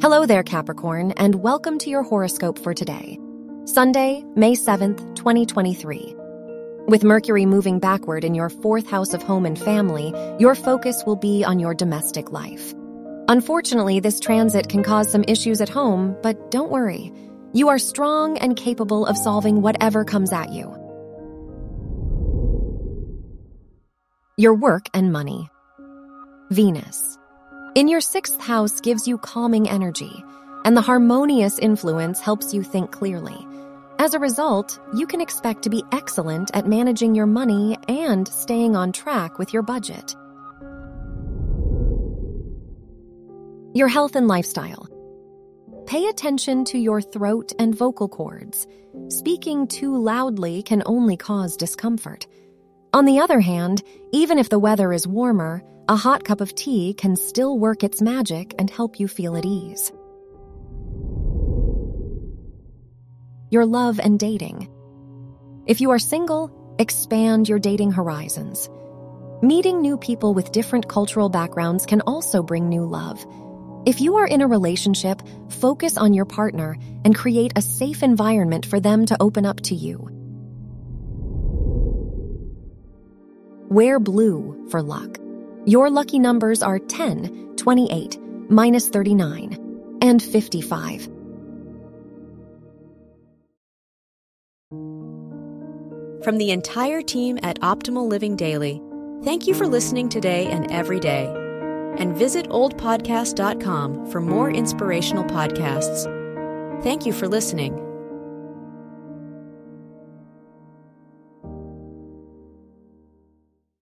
Hello there, Capricorn, and welcome to your horoscope for today, Sunday, May 7th, 2023. With Mercury moving backward in your fourth house of home and family, your focus will be on your domestic life. Unfortunately, this transit can cause some issues at home, but don't worry. You are strong and capable of solving whatever comes at you. Your work and money. Venus. In your sixth house gives you calming energy, and the harmonious influence helps you think clearly. As a result, you can expect to be excellent at managing your money and staying on track with your budget. Your health and lifestyle. Pay attention to your throat and vocal cords. Speaking too loudly can only cause discomfort. On the other hand, even if the weather is warmer, a hot cup of tea can still work its magic and help you feel at ease. Your love and dating. If you are single, expand your dating horizons. Meeting new people with different cultural backgrounds can also bring new love. If you are in a relationship, focus on your partner and create a safe environment for them to open up to you. Wear blue for luck. Your lucky numbers are 10, 28, minus 39, and 55. From the entire team at Optimal Living Daily, thank you for listening today and every day. And visit oldpodcast.com for more inspirational podcasts. Thank you for listening.